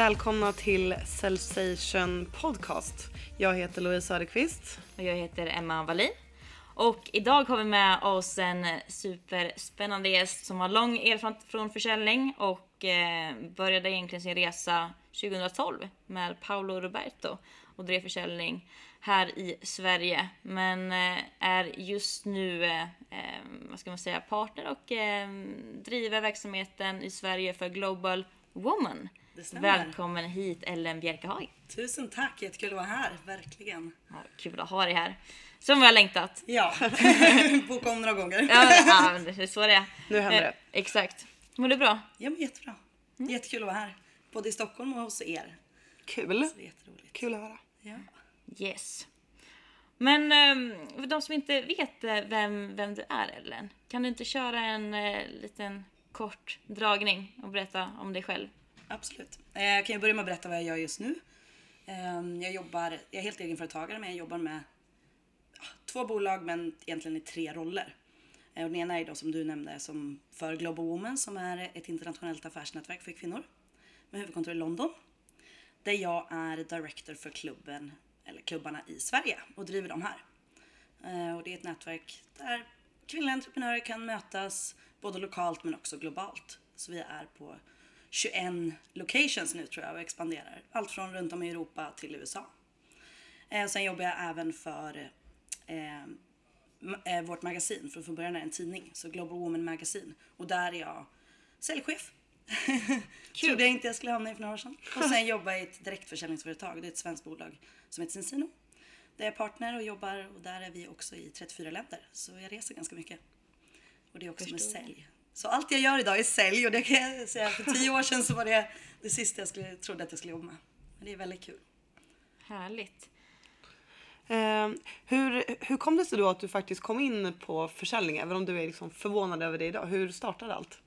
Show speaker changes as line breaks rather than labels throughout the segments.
Välkomna till Sensation Podcast. Jag heter Louise Söderqvist.
Och jag heter Emma Wallin. Och idag har vi med oss en superspännande gäst som har lång erfarenhet från försäljning och eh, började egentligen sin resa 2012 med Paolo Roberto och drev försäljning här i Sverige. Men eh, är just nu, eh, eh vad ska man säga, partner och eh, driver verksamheten i Sverige för Global Woman. Välkommen hit Ellen Bjerkehag.
Tusen tack, jättekul att vara här, verkligen.
Ja, kul att ha dig här. Som vi har längtat.
Ja, boka om några gånger.
Ja, ja men det är så det är.
Nu händer
Eh,
det.
Exakt. Mår du bra?
Ja, men jättebra. Jättekul att vara här, både i Stockholm och hos er.
Kul.
Så det är jätteroligt.
Kul att höra.
Ja.
Yes. Men ehm, för de som inte vet eh, vem, vem du är Ellen, kan du inte köra en eh, liten kort dragning och berätta om dig själv?
Absolut. Eh, jag kan ju börja med att berätta vad jag gör just nu. Ehm, jag jobbar, jag är helt egenföretagare men jag jobbar med två bolag men egentligen i tre roller. Eh, och den ena är då som du nämnde som för Global Women som är ett internationellt affärsnätverk för kvinnor med huvudkontor i London. Där jag är director för klubben, eller klubbarna i Sverige och driver dem här. Eh, och det är ett nätverk där kvinnliga entreprenörer kan mötas både lokalt men också globalt. Så vi är på 21 locations nu tror jag och expanderar. Allt från runt om i Europa till USA. Eh, Sen jobbar jag även för eh, eh, vårt magasin, för från början är det en tidning, så Global Woman Magazine. Och där är jag säljchef. Trodde jag inte jag skulle hamna i för några år sedan. Och sen jobbar jag i ett direktförsäljningsföretag, det är ett svenskt bolag som heter Sensino. Där jag är partner och jobbar och där är vi också i 34 länder. Så jag reser ganska mycket. Och det är också med sälj. Så allt jag gör idag är sälj och det kan jag säga för tio år sedan så var det det sista jag skulle, trodde att jag skulle jobba med. Men det är väldigt kul.
Härligt.
Eh, hur, hur kom det sig då att du faktiskt kom in på försäljning? Även om du är liksom förvånad över det idag. Hur startade allt?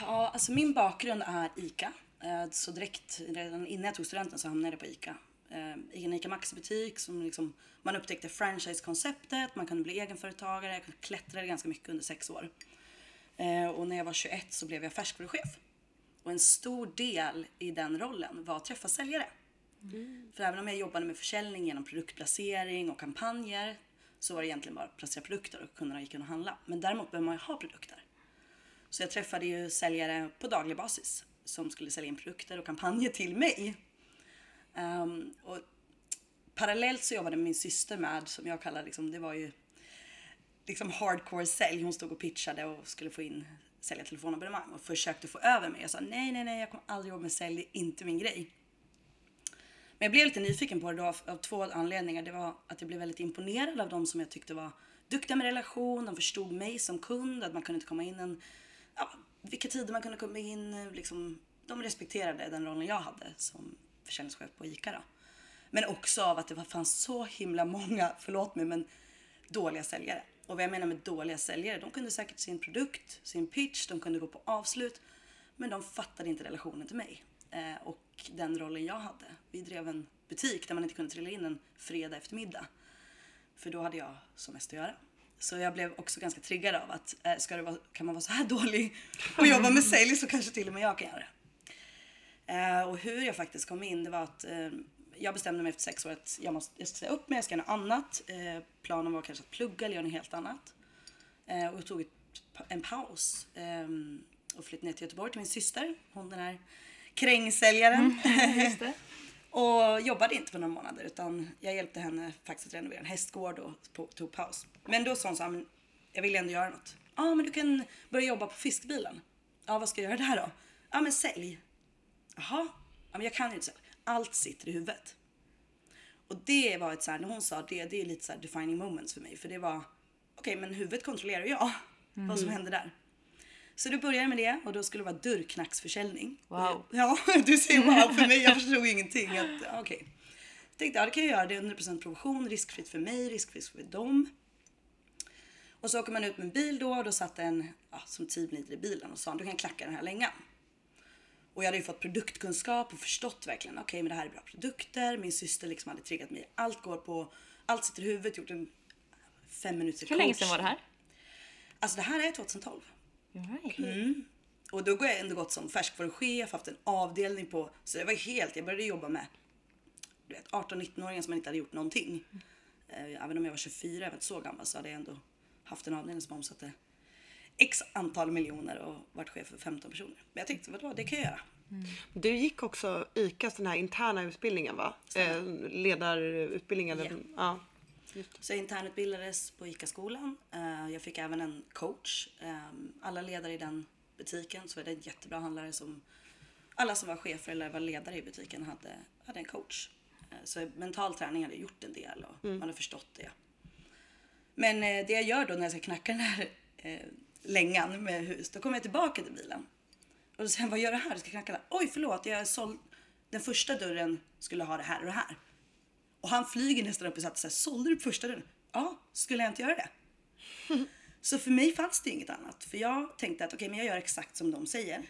Ja, alltså min bakgrund är ICA. Eh, Så direkt redan innan jag tog studenten så hamnade jag på ICA. Eh, en ICA Maxi-butik som liksom, man upptäckte franchise-konceptet, man kunde bli egenföretagare, jag klättrade ganska mycket under sex år. Eh, Och när jag var 21 så blev jag färskvaruchef. Och en stor del i den rollen var att träffa säljare. För även om jag jobbade med försäljning genom produktplacering och kampanjer så var det egentligen bara att placera produkter och kunderna gick in och handla. Men däremot behöver man ju ha produkter. Så jag träffade ju säljare på daglig basis som skulle sälja in produkter och kampanjer till mig. Ehm, och parallellt så jobbade min syster med, som jag kallar liksom, det var ju liksom hardcore sälj. Hon stod och pitchade och skulle få in sälja telefonabonnemang och försökte få över mig. Jag sa nej, nej, nej, jag kommer aldrig jobba med sälj, det är inte min grej. Men jag blev lite nyfiken på det då av, två anledningar. Det var att jag blev väldigt imponerad av de som jag tyckte var duktiga med relation, de förstod mig som kund, att man kunde inte komma in en, ja, vilka tider man kunde komma in, liksom, de respekterade den rollen jag hade som försäljningschef på ICA då. Men också av att det fanns så himla många, förlåt mig, men dåliga säljare. Och vad jag menar med dåliga säljare, de kunde säkert sin produkt, sin pitch, de kunde gå på avslut. Men de fattade inte relationen till mig. Eh, och den rollen jag hade. Vi drev en butik där man inte kunde trilla in en fredag eftermiddag. För då hade jag som mest att göra. Så jag blev också ganska triggad av att eh, ska det vara, kan man vara så här dålig och jobba med sälj så kanske till och med jag kan göra det. Eh, och hur jag faktiskt kom in, det var att eh, jag bestämde mig efter sex år att jag måste jag ska säga upp mig, jag ska göra något annat. Eh, planen var kanske att plugga eller göra något helt annat. Eh, och jag tog ett, en paus eh, och flyttade ner till Göteborg till min syster, hon den här krängsäljaren.
Just det.
Och jobbade inte på några månader utan jag hjälpte henne faktiskt att renovera en hästgård och på, tog paus. Men då sa hon så här, jag vill ändå göra något. Ja ah, men du kan börja jobba på fiskbilen. Ja vad ska jag göra där då? Ja men sälj. Jaha, ja, men jag kan ju inte sälja. Allt sitter i huvudet. Och det var ett så här, när hon sa det, det är lite så defining moments för mig. För det var, okej men huvudet kontrollerar jag vad som händer där. Så då började med det och då skulle det vara dörrknacksförsäljning.
Wow.
Ja, du ser wow för mig. Jag förstod ingenting. Okej. Tänkte ja, det kan jag göra. Det är 100% provision, riskfritt för mig, riskfritt för dem. Och så åker man ut med en bil då och då satt en ja, som teamleader i bilen och sa du kan klacka den här längan. Och jag hade ju fått produktkunskap och förstått verkligen okej men det här är bra produkter. Min syster liksom hade triggat mig. Allt går på, allt sitter i huvudet. Gjort en fem minuter
Hur länge sedan var det här?
Alltså det här är 2012.
Right.
Mm. Och då har jag ändå gått som färskvaruchef, haft en avdelning på, så det var helt, jag började jobba med du vet, 18-19-åringar som inte hade gjort någonting. Eh, Även om jag var 24, jag var inte så gammal, så hade jag ändå haft en avdelning som omsatte x antal miljoner och varit chef för 15 personer. Men jag tänkte, vadå, det kan jag göra.
Du gick också ICAs den här interna utbildningen va? Eh, ledarutbildningen. eller-
Ja.
Ja.
Så jag internutbildades på ICA-skolan. Eh, Jag fick även en coach. Eh, Alla ledare i den butiken så är det en jättebra handlare som alla som var chefer eller var ledare i butiken hade, hade en coach. Eh, Så mental träning hade gjort en del och man hade förstått det. Men eh, det jag gör då när jag ska knacka den här längan med hus, då kommer jag tillbaka till bilen. Och sen vad gör jag här? Jag ska knacka. där. Oj förlåt, jag såld... den första dörren skulle ha det här och det här. Och han flyger nästan upp och säger sålde du första dörren? Ja, skulle jag inte göra det? Så för mig fanns det inget annat. För jag tänkte att okej, men jag gör exakt som de säger.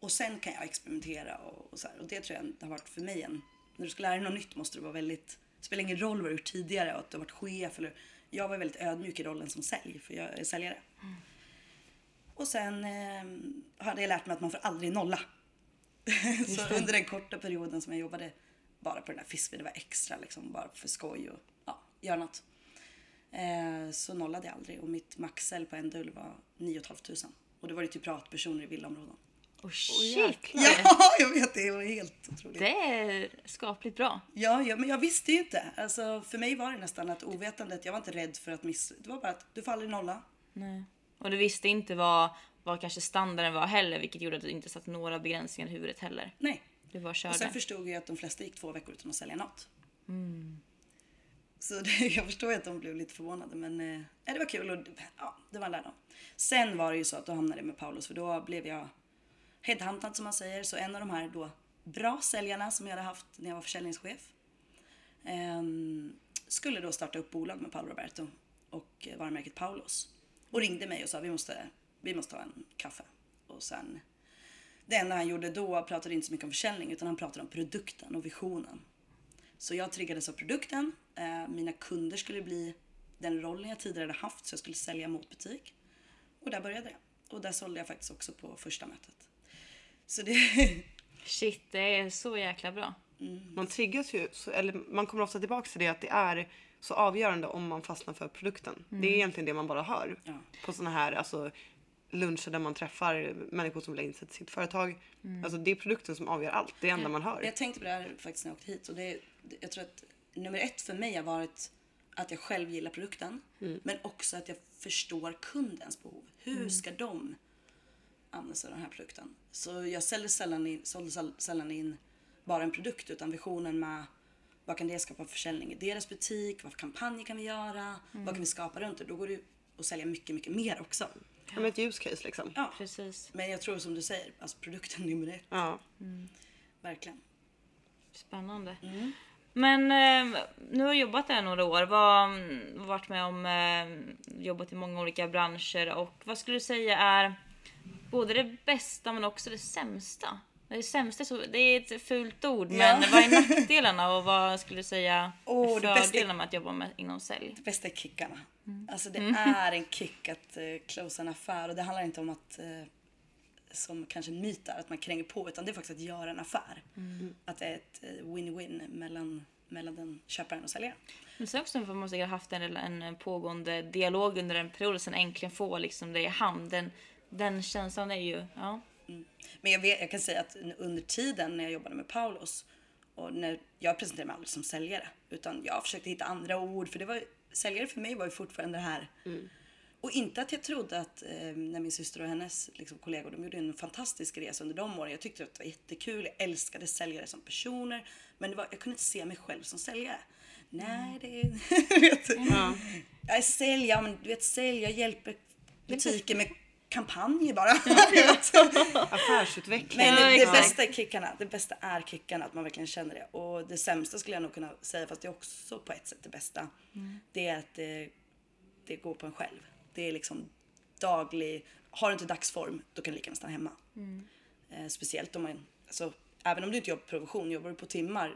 Och sen kan jag experimentera och, och så här. Och det tror jag har varit för mig en... När du ska lära dig något nytt måste du vara väldigt... Det spelar ingen roll vad du gjort tidigare och att du har varit chef eller... Jag var väldigt ödmjuk i rollen som sälj, för jag är säljare. Och sen eh, hade jag lärt mig att man får aldrig nolla. så under den korta perioden som jag jobbade bara på den här fisken, det var extra liksom, bara för skoj och ja, göra något. Eh, så nollade jag aldrig och mitt maxsälj på en dull var 9 500. Och då var det till pratpersoner i villaområden.
Oh shit!
Ja, jag vet det. var helt otroligt.
Det är skapligt bra.
Ja, ja, men jag visste ju inte. Alltså, för mig var det nästan att ovetandet, jag var inte rädd för att missa. Det var bara att du får aldrig nolla.
Nej. Och du visste inte vad, vad kanske standarden var heller, vilket gjorde att du inte satte några begränsningar i huvudet heller.
Nej.
Du bara
Och
körde.
sen förstod jag att de flesta gick två veckor utan att sälja något. Så det, jag förstår ju att de blev lite förvånade men eh, det var kul och ja, det var en lärdom. Sen var det ju så att då hamnade jag med Paulus för då blev jag headhuntad som man säger. Så en av de här då bra säljarna som jag hade haft när jag var försäljningschef ehm, skulle då starta upp bolag med Paolo Roberto och eh, varumärket Paulos. Och ringde mig och sa vi måste, vi måste ha en kaffe. Och sen det enda han gjorde då pratade inte så mycket om försäljning utan han pratade om produkten och visionen. Så jag triggades av produkten. Eh, mina kunder skulle bli den rollen jag tidigare hade haft så jag skulle sälja mot butik. Och där började jag. Och där sålde jag faktiskt också på första mötet. Så det...
Shit, det är så jäkla bra.
Man triggas ju, eller man kommer ofta tillbaka till det att det är så avgörande om man fastnar för produkten. Det är egentligen det man bara hör
Ja.
på såna här alltså, luncher där man träffar människor som vill ha insett sitt företag. Alltså det är produkten som avgör allt. Det är det enda man hör.
Jag tänkte på det här faktiskt när jag åkte hit. Och det, jag tror att nummer ett för mig har varit att jag själv gillar produkten. Men också att jag förstår kundens behov. Hur ska de använda sig av den här produkten? Så jag sålde sällan in, sålde säll- sällan in bara en produkt utan visionen med vad kan det skapa för försäljning i deras butik? Vad för kampanjer kan vi göra? Vad kan vi skapa runt det? Då går det att sälja mycket, mycket mer också.
Ja. Med ett use case liksom.
Ja.
Precis.
Men jag tror som du säger, alltså produkten är nummer ett.
Ja.
Verkligen.
Spännande.
Mm.
Men eh, nu har du jobbat där några år. Vad, mm, varit med om, eh, jobbat i många olika branscher och vad skulle du säga är både det bästa men också det sämsta? Det sämsta, är så, det är ett fult ord, men
Ja.
vad är nackdelarna och vad skulle du säga
bästa-
fördelarna med att jobba med, inom sälj?
Det bästa är kickarna.
Mm.
Alltså det är en kick att uh, close en affär och det handlar inte om att eh, som kanske en myt är, att man kränger på utan det är faktiskt att göra en affär.
Mm.
Att det är ett eh, win-win mellan, mellan den köparen och säljaren.
Men sen också för man måste ha haft en, en pågående dialog under en period och sen äntligen få liksom det i hamn. Den, den känslan är ju, ja.
Men jag, vet, jag kan säga att under tiden när jag jobbade med Paulos och när jag presenterade mig aldrig som säljare utan jag försökte hitta andra ord för det var säljare för mig var ju fortfarande det här. Och inte att jag trodde att eh, när min syster och hennes liksom, kollegor de gjorde en fantastisk resa under de åren. Jag tyckte att det var jättekul. Jag älskade säljare som personer. Men var, jag kunde inte se mig själv som säljare. Nej, det är... vet, Jag är säljare, ja, men du vet sälj, jag hjälper butiker med kampanjer bara.
Affärsutveckling.
Men det, det bästa är kickarna. Det bästa är kickarna, att man verkligen känner det. Och det sämsta skulle jag nog kunna säga, fast det är också på ett sätt det bästa. Det är att det, det går på en själv. Det är liksom daglig, har du inte dagsform, då kan du lika gärna stanna hemma. Eh, speciellt om man, alltså, även om du inte jobbar på provision, jobbar du på timmar,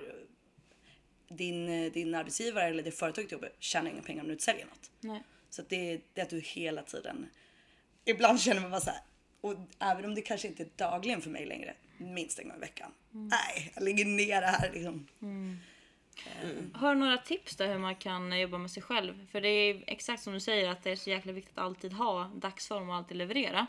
din, eh, din arbetsgivare eller det företaget du jobbar tjänar inga pengar om du inte säljer något.
Nej.
Så att det, är- det är att du hela tiden, ibland känner man bara så här, och även om det kanske inte är dagligen för mig längre, minst en gång i veckan. Nej, jag ligger ner här liksom.
Har du några tips där hur man kan jobba med sig själv? För det är exakt som du säger att det är så jäkla viktigt att alltid ha dagsform och alltid leverera.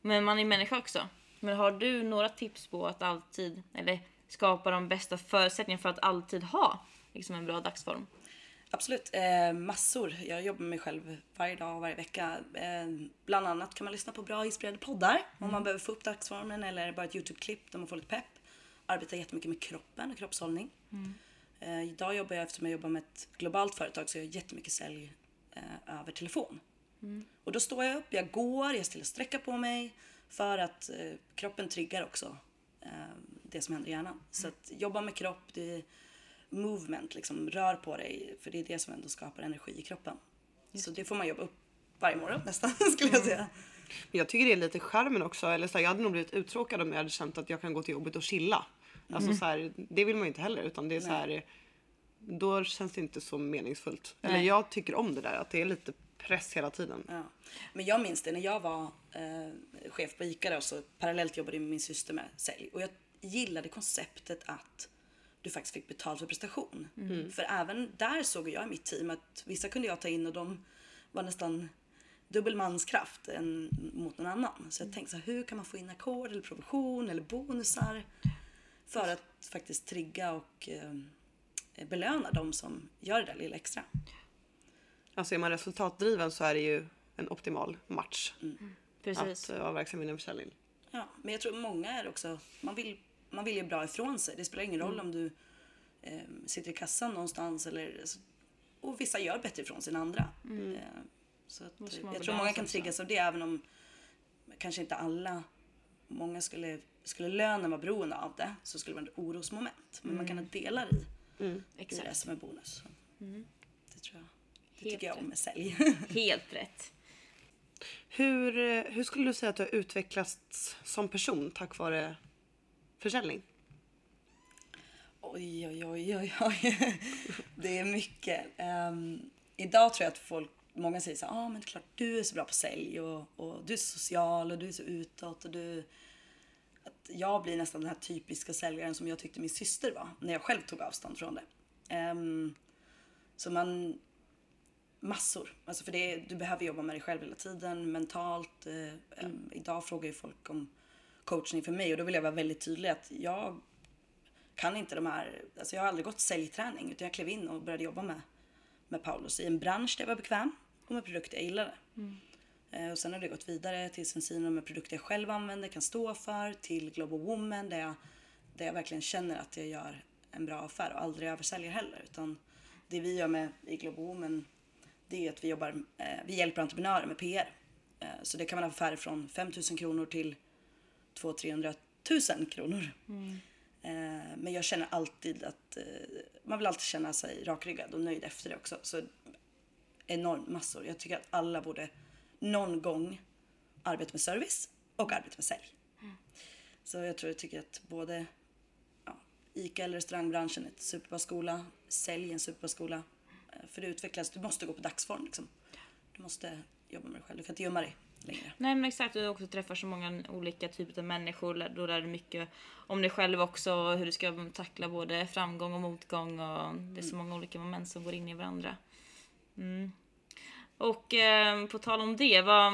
Men man är människa också. Men har du några tips på att alltid, eller skapa de bästa förutsättningarna för att alltid ha liksom en bra dagsform?
Absolut, eh, massor. Jag jobbar med mig själv varje dag och varje vecka. Eh, bland annat kan man lyssna på bra inspirerade poddar om man behöver få upp dagsformen eller bara ett Youtube-klipp där man får lite pepp. Arbetar jättemycket med kroppen och kroppshållning. Eh, idag jobbar jag, eftersom jag jobbar med ett globalt företag, så jag gör jättemycket sälj eh, över telefon. Och då står jag upp, jag går, jag ställer sträcka på mig för att eh, kroppen triggar också eh, det som händer i hjärnan. Så att jobba med kropp, det movement, liksom rör på dig, för det är det som ändå skapar energi i kroppen. Så det får man jobba upp varje morgon nästan, skulle jag säga.
Men jag tycker det är lite charmen också. Eller så här, jag hade nog blivit uttråkad om jag hade känt att jag kan gå till jobbet och chilla. Alltså så här, det vill man ju inte heller utan det är så här. Då känns det inte så meningsfullt. Eller
Nej.
jag tycker om det där att det är lite press hela tiden.
Ja. Men jag minns det när jag var eh, chef på ICA då, så parallellt jobbade min syster med sälj. Och jag gillade konceptet att du faktiskt fick betalt för prestation. För även där såg jag i mitt team att vissa kunde jag ta in och de var nästan dubbel manskraft mot någon annan. Så jag tänkte så här, hur kan man få in ackord eller provision eller bonusar för att faktiskt trigga och eh, belöna de som gör det där lilla extra.
Alltså är man resultatdriven så är det ju en optimal match.
Precis.
Att vara verksam inom försäljning.
Ja, men jag tror många är också, man vill, man vill ju bra ifrån sig. Det spelar ingen roll om du eh, sitter i kassan någonstans eller alltså, och vissa gör bättre ifrån sig än andra. Eh, så att, jag tror många kan
sig
triggas av det även om kanske inte alla, många skulle, skulle lönen vara beroende av det så skulle det vara ett orosmoment. Men man kan ha delar i, i det
Exakt.
som är bonus. Så, Det tror jag. Det
Helt
tycker jag om med sälj.
Helt rätt.
Hur, eh, hur skulle du säga att du har utvecklats som person tack vare försäljning?
Oj, oj, oj, oj, oj. Det är mycket. Ehm, idag tror jag att folk, många säger så här, ah, men det är klart du är så bra på sälj och, och du är så social och du är så utåt och du... Att jag blir nästan den här typiska säljaren som jag tyckte min syster var när jag själv tog avstånd från det. Ehm, så man... Massor. Alltså för det, du behöver jobba med dig själv hela tiden, mentalt. Eh, ehm, idag frågar ju folk om coachning för mig och då vill jag vara väldigt tydlig att jag kan inte de här, alltså jag har aldrig gått säljträning utan jag klev in och började jobba med, med Paulus i en bransch där jag var bekväm och med produkter jag gillade. Eh, och sen har det gått vidare till Sensino med produkter jag själv använder, kan stå för, till Global Woman där jag, där jag verkligen känner att jag gör en bra affär och aldrig översäljer heller. Utan det vi gör med i Global Woman det är att vi jobbar, eh, vi hjälper entreprenörer med PR. Eh, så det kan vara affärer från 5 000 kronor till 200 300 000 kronor. Eh, men jag känner alltid att eh, man vill alltid känna sig rakryggad och nöjd efter det också. Så enormt massor. Jag tycker att alla borde någon gång arbeta med service och arbeta med sälj. Så jag tror jag tycker att både ja, ICA eller restaurangbranschen är ett superbra skola. Sälj är en superbra skola. Eh, För det utvecklas, du måste gå på dagsform liksom. Du måste jobba med dig själv, du kan inte gömma dig längre.
Nej men exakt, du också träffar så många olika typer av människor. Då lär du mycket om dig själv också. och Hur du ska tackla både framgång och motgång. Och det är så många olika moment som går in i varandra. Mm. Och eh, på tal om det, vad,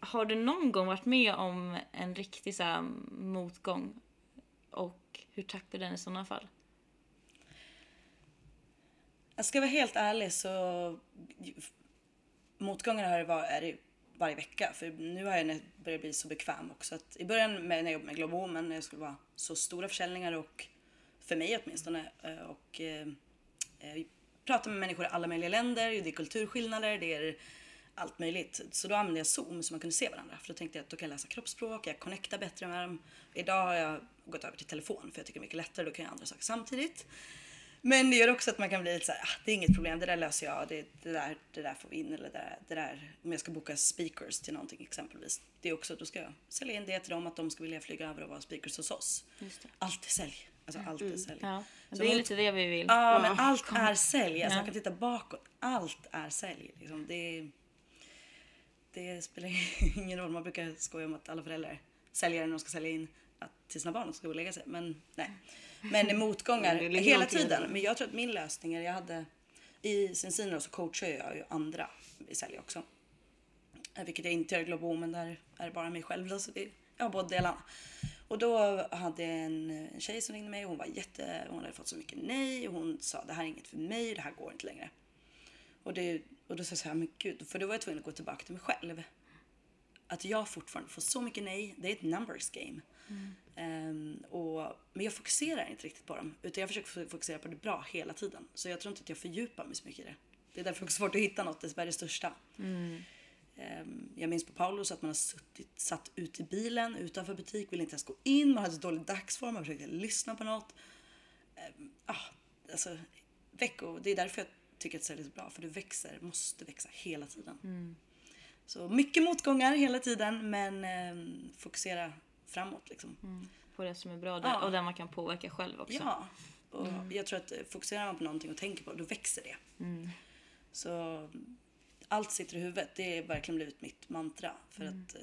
har du någon gång varit med om en riktig så här, motgång? Och hur tacklar du den i sådana fall?
Jag ska vara helt ärlig så motgångar har det var, är det varje vecka. För nu har jag börjat bli så bekväm också. Att I början med, när jag jobbade med Global Woman, när det skulle vara så stora försäljningar och för mig åtminstone. Eh, och eh, eh, pratar med människor i alla möjliga länder, det är kulturskillnader, det är allt möjligt. Så då använde jag Zoom så man kunde se varandra. För då tänkte jag att då kan jag läsa kroppsspråk, jag connectar bättre med dem. Idag har jag gått över till telefon för jag tycker det är mycket lättare, då kan jag göra andra saker samtidigt. Men det gör också att man kan bli lite såhär, ah, det är inget problem, det där löser jag, det, det, där, det där får vi in eller det där, det där, om jag ska boka speakers till någonting exempelvis. Det är också, då ska jag sälja in det till dem att de ska vilja flyga över och vara speakers hos oss.
Just det.
Allt är sälj. Alltså allt är sälj.
Ja,
Så
det är lite det vi vill.
Ja, men allt är sälj. Alltså
Ja.
man kan titta bakåt. Allt är sälj. Liksom. Det det spelar ingen roll. Man brukar skoja om att alla föräldrar säljer när de ska sälja in att till sina barn ska gå och lägga sig. Men nej. Men motgångar hela tiden. Men jag tror att min lösning är, jag hade i Sensino så coachar jag ju andra i sälj också. Vilket jag inte gör i Globo, men där är det bara mig själv. då, Så det, jag har båda delarna. Och då hade jag en en tjej som ringde mig och hon var jätte, hon hade fått så mycket nej och hon sa det här är inget för mig, det här går inte längre. Och, det, och då sa jag så här, men gud, för då var jag tvungen att gå tillbaka till mig själv. Att jag fortfarande får så mycket nej, det är ett numbers game. Ehm, och, men jag fokuserar inte riktigt på dem, utan jag försöker fokusera på det bra hela tiden. Så jag tror inte att jag fördjupar mig så mycket i det. Det är därför också svårt att hitta något, det är det största. Ehm, Jag minns på Paulus att man har suttit, satt ute i bilen utanför butik, ville inte ens gå in, man hade så dålig dagsform, man försökte lyssna på något. Ehm, ah, alltså, veckor, det är därför jag tycker att sälj är så bra, för det växer, måste växa hela tiden. Så mycket motgångar hela tiden, men ehm, fokusera framåt liksom.
På det som är bra där,
Ja.
och där man kan påverka själv också.
Ja, och jag tror att eh, fokuserar man på någonting och tänker på det, då växer det. Så allt sitter i huvudet, det är verkligen blivit mitt mantra. För att eh,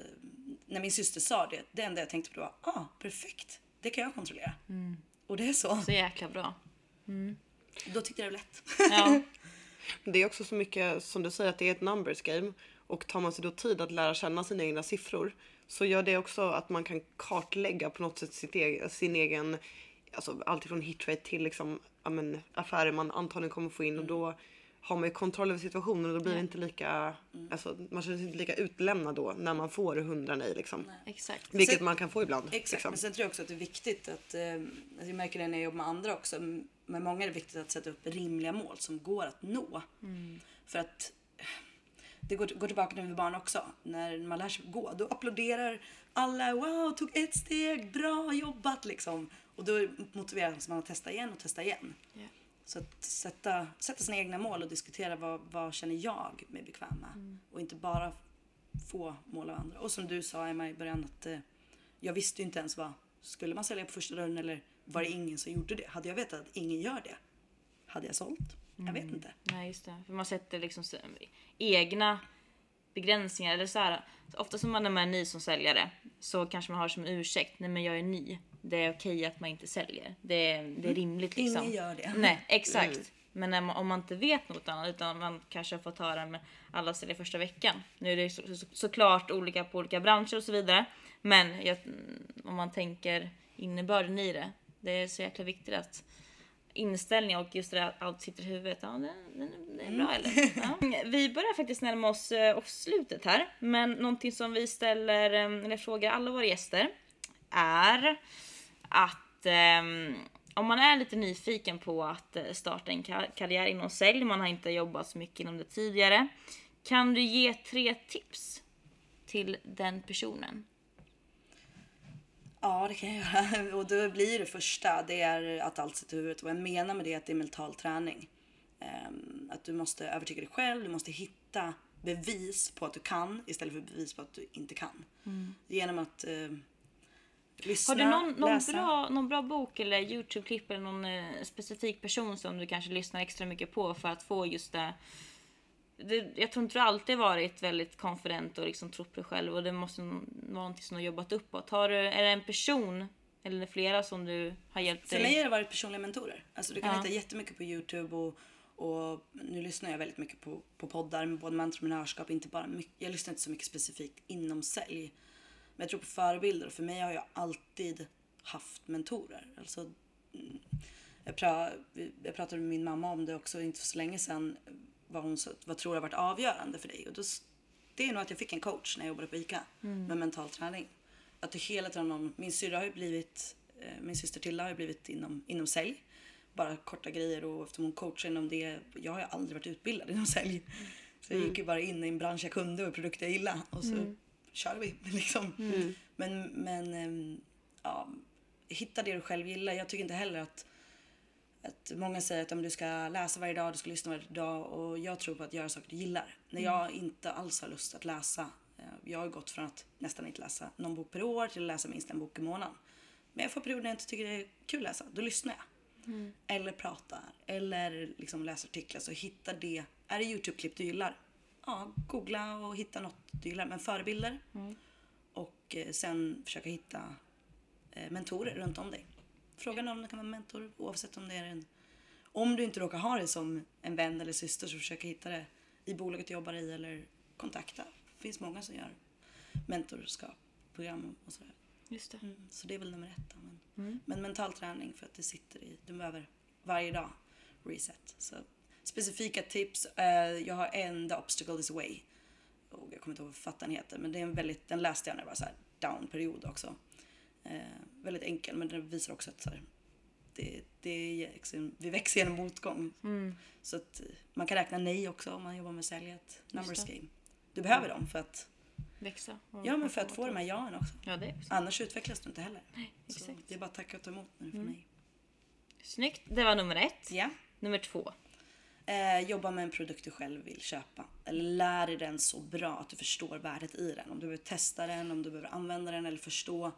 när min syster sa det, det enda jag tänkte på var, ah, perfekt, det kan jag kontrollera. Och det är så.
Så jäkla bra.
Då tyckte jag det var lätt.
Ja.
Det är också så mycket som du säger att det är ett numbers game och tar man sig då tid att lära känna sina egna siffror så gör det också att man kan kartlägga på något sätt sitt egen, sin egen, alltså allt ifrån hitrate till liksom, ja, men, affärer man antagligen kommer få in och då har man ju kontroll över situationen och då blir det inte lika, alltså man känner sig inte lika utlämnad då när man får 100 nej liksom.
Exakt.
Vilket
Sen-
man kan få ibland.
Exakt,
liksom.
men sen tror jag också att det är viktigt att, eh, alltså jag märker det när jag jobbar med andra också, med många är det viktigt att sätta upp rimliga mål som går att nå. För att eh, det går, går tillbaka till när vi barn också. När man lär sig gå, då applåderar alla. Wow, tog ett steg, bra jobbat liksom. Och då motiveras man att testa igen och testa igen.
Ja.
Så att sätta, sätta sina egna mål och diskutera vad, vad känner jag mig bekväm med. Och inte bara få mål av andra. Och som du sa Emma i början att eh, jag visste ju inte ens vad, skulle man sälja på första dörren eller var det ingen som gjorde det? Hade jag vetat att ingen gör det, hade jag sålt? Jag vet inte.
Nej just det, för man sätter liksom egna begränsningar. Eller så här, ofta som man när man är ny som säljare så kanske man har som ursäkt, nej men jag är ny. Det är okej att man inte säljer. Det är, det är rimligt liksom.
Ingen gör det.
Nej exakt. Men när man, om man inte vet något annat utan man kanske har fått höra med alla säljer första veckan. Nu är det så, så, såklart olika på olika branscher och så vidare. Men jag, om man tänker innebörden i det. Det är så jäkla viktigt att inställning och just det där att allt sitter i huvudet. Ja, det, det, det är bra eller? Ja. Vi börjar faktiskt närma oss eh, oss slutet här. Men någonting som vi ställer, eh, eller frågar alla våra gäster är att ehm, om man är lite nyfiken på att eh, starta en ka- karriär inom sälj, man har inte jobbat så mycket inom det tidigare. Kan du ge tre tips till den personen?
Ja, det kan jag göra. Och då blir det första, det är att allt sitter i huvudet. Och vad jag menar med det är att det är mental träning. Ehm, att du måste övertyga dig själv, du måste hitta bevis på att du kan istället för bevis på att du inte kan. Genom att eh, lyssna,
Har du någon, någon,
läsa.
bra, någon bra bok eller Youtube-klipp eller någon eh, specifik person som du kanske lyssnar extra mycket på för att få just det? Det jag tror inte du alltid varit väldigt konfident och liksom trott på dig själv och det måste vara någonting som du har jobbat uppåt. Har du, är det en person eller flera som du har hjälpt
För
dig?
mig har det varit personliga mentorer. Alltså du kan
Ja.
hitta jättemycket på Youtube och, och nu lyssnar jag väldigt mycket på, på poddar med både med entreprenörskap, inte bara mycket, jag lyssnar inte så mycket specifikt inom sälj. Men jag tror på förebilder och för mig har jag alltid haft mentorer. Alltså, mm, jag, pra, jag pratade med min mamma om det också inte för så länge sedan. Vad hon vad tror jag har varit avgörande för dig? Och då, det är nog att jag fick en coach när jag jobbade på ICA med mental träning. Att du hela tiden någon, min syrra har ju blivit, eh, min syster Tilda har ju blivit inom, inom sälj. Bara korta grejer och eftersom hon coachar inom det, jag har ju aldrig varit utbildad inom sälj. Så jag gick ju bara in i en bransch jag kunde och produkter jag gillade och så kör vi liksom. Men, men ehm, ja, hitta det du själv gillar. Jag tycker inte heller att att många säger att om du ska läsa varje dag, du ska lyssna varje dag och jag tror på att göra saker du gillar. När jag inte alls har lust att läsa. eh, Jag har gått från att nästan inte läsa någon bok per år till att läsa minst en bok i månaden. Men jag får perioder när jag inte tycker det är kul att läsa, då lyssnar jag. Eller pratar, eller liksom läser artiklar. Så hitta det. Är det Youtube-klipp du gillar? ja, googla och hitta något du gillar. Men förebilder. Och eh, sen försöka hitta eh, mentorer runt om dig. Fråga någon om du kan vara mentor oavsett om det är en... Om du inte råkar ha det som en vän eller syster så försök hitta det i bolaget du jobbar i eller kontakta. Det finns många som gör mentorskap, program och sådär.
Just det.
Mm, så det är väl nummer ett. Men, men mental träning för att det sitter i, du behöver varje dag reset. Så specifika tips, eh, jag har en The Obstacle is Away. Och jag kommer inte ihåg vad författaren heter men det är en väldigt, den läste jag när det var så down-period också. Eh, väldigt enkel men den visar också att så här, det, det är, vi växer genom motgång. Så att eh, man kan räkna nej också om man jobbar med sälj, ett numbers game. Du behöver dem för att,
Växa.
ja men för att få de här jaen också.
Ja, det.
Annars utvecklas du inte heller. Så
exakt.
det är bara att tacka och ta emot när du får nej.
Snyggt. Det var nummer ett.
Ja.
Nummer två.
Eh, jobba med en produkt du själv vill köpa. Eller lär dig den så bra att du förstår värdet i den. Om du behöver testa den, om du behöver använda den eller förstå.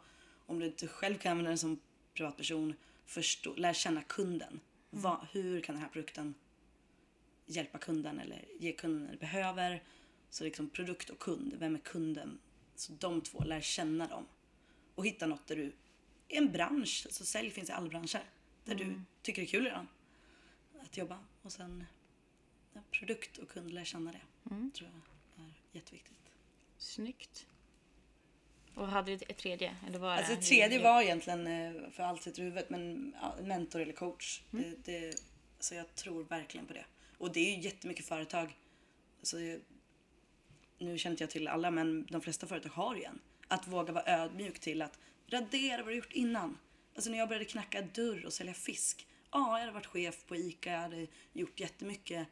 Om du inte själv kan använda den som privatperson. Förstå, lär känna kunden. Vad, hur kan den här produkten hjälpa kunden eller ge kunden det behöver. Så liksom produkt och kund, vem är kunden? Så de två, lär känna dem. Och hitta något där du, i en bransch, så sälj finns i alla branscher. Där du tycker det är kul redan att jobba. Och sen produkt och kund, lär känna det. tror jag är jätteviktigt.
Snyggt. Och hade du ett tredje? Eller var
Alltså
det?
tredje var egentligen eh, för allt sitter i huvudet, men mentor eller coach. Det, det, så jag tror verkligen på det. Och det är ju jättemycket företag. Så det, nu känner inte jag till alla, men de flesta företag har ju en. Att våga vara ödmjuk till att radera vad du gjort innan. Alltså när jag började knacka dörr och sälja fisk. Ja, jag hade varit chef på ICA, jag hade gjort jättemycket.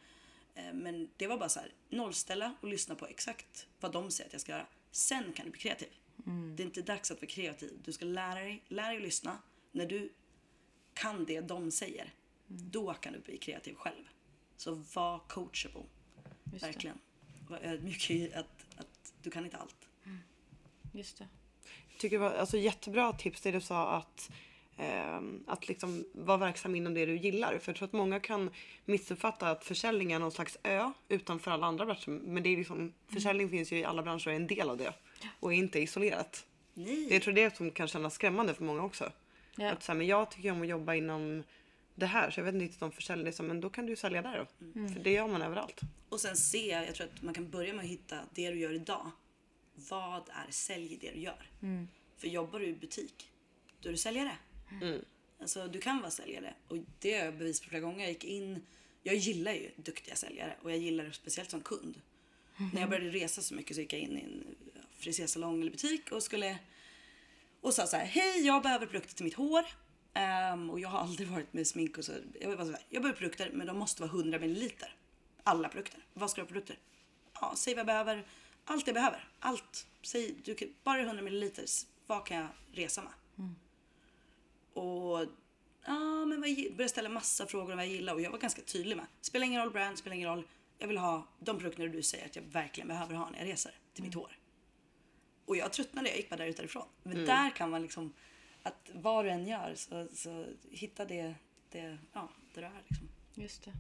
Eh, Men det var bara så här, nollställa och lyssna på exakt vad de säger att jag ska göra. Sen kan du bli kreativ. Det är inte dags att vara kreativ. Du ska lära dig, lära dig att lyssna. När du kan det de säger, då kan du bli kreativ själv. Så var coachable.
Just det.
Verkligen. Var ödmjuk i att, att du kan inte allt.
Just det.
Jag tycker det var alltså, jättebra tips det du sa att, ehm, att liksom vara verksam inom det du gillar. För jag tror att många kan missuppfatta att försäljning är någon slags ö utanför alla andra branscher. Men det är liksom, försäljning finns ju i alla branscher och är en del av det. Och är inte isolerat.
Nej.
Det jag tror det är det som kan kännas skrämmande för många också.
Ja.
Att så här, men jag tycker om att jobba inom det här så jag vet inte riktigt om försäljning. liksom, Men då kan du sälja där då. För det gör man överallt.
Och sen se, jag tror att man kan börja med att hitta det du gör idag. Vad är sälj det du gör? För jobbar du i butik, då är du säljare. Alltså du kan vara säljare och det har jag bevis på flera gånger. Jag gick in, jag gillar ju duktiga säljare och jag gillar det speciellt som kund. När jag började resa så mycket så gick jag in i en frisersalong eller butik och skulle och sa så här, hej jag behöver produkter till mitt hår. Ehm, och jag har aldrig varit med smink och så. Jag var bara så här, jag behöver produkter men de måste vara 100 ml. Alla produkter. Vad ska du ha produkter? Ja, säg vad jag behöver. Allt jag behöver. Allt. Säg, du kan, bara 100 ml. Vad kan jag resa med? Och ja, men vad, började ställa massa frågor om vad jag gillar och jag var ganska tydlig med. Spelar ingen roll brand, spelar ingen roll. Jag vill ha de produkter du säger att jag verkligen behöver ha när jag reser till mitt hår. Och jag tröttnade, jag gick bara där ut därifrån. Men där kan man liksom, att vad du än gör så, så hitta det, det, ja, det du är liksom.
Just det.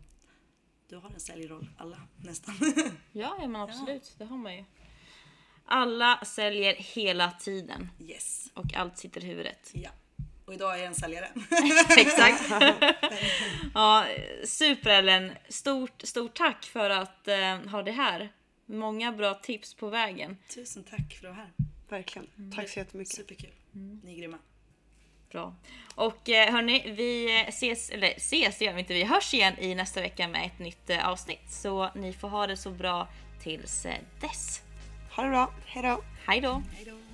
Du har en säljroll, alla nästan.
Ja, ja men absolut. Det har man ju. Alla säljer hela tiden
yes,
och allt sitter i huvudet.
ja. Och idag är jag en säljare.
Exakt. ja, super Ellen. Stort, stort tack för att eh, ha det här. Många bra tips på vägen.
Tusen tack för att vara här.
Verkligen. Tack så jättemycket.
Superkul. Ni är grymma.
Bra. Och eh, hörni, vi ses, eller ses gör vi inte, vi hörs igen i nästa vecka med ett nytt eh, avsnitt. Så ni får ha det så bra tills eh, dess.
Ha det bra. Hej då.
Hej då!
Hej då.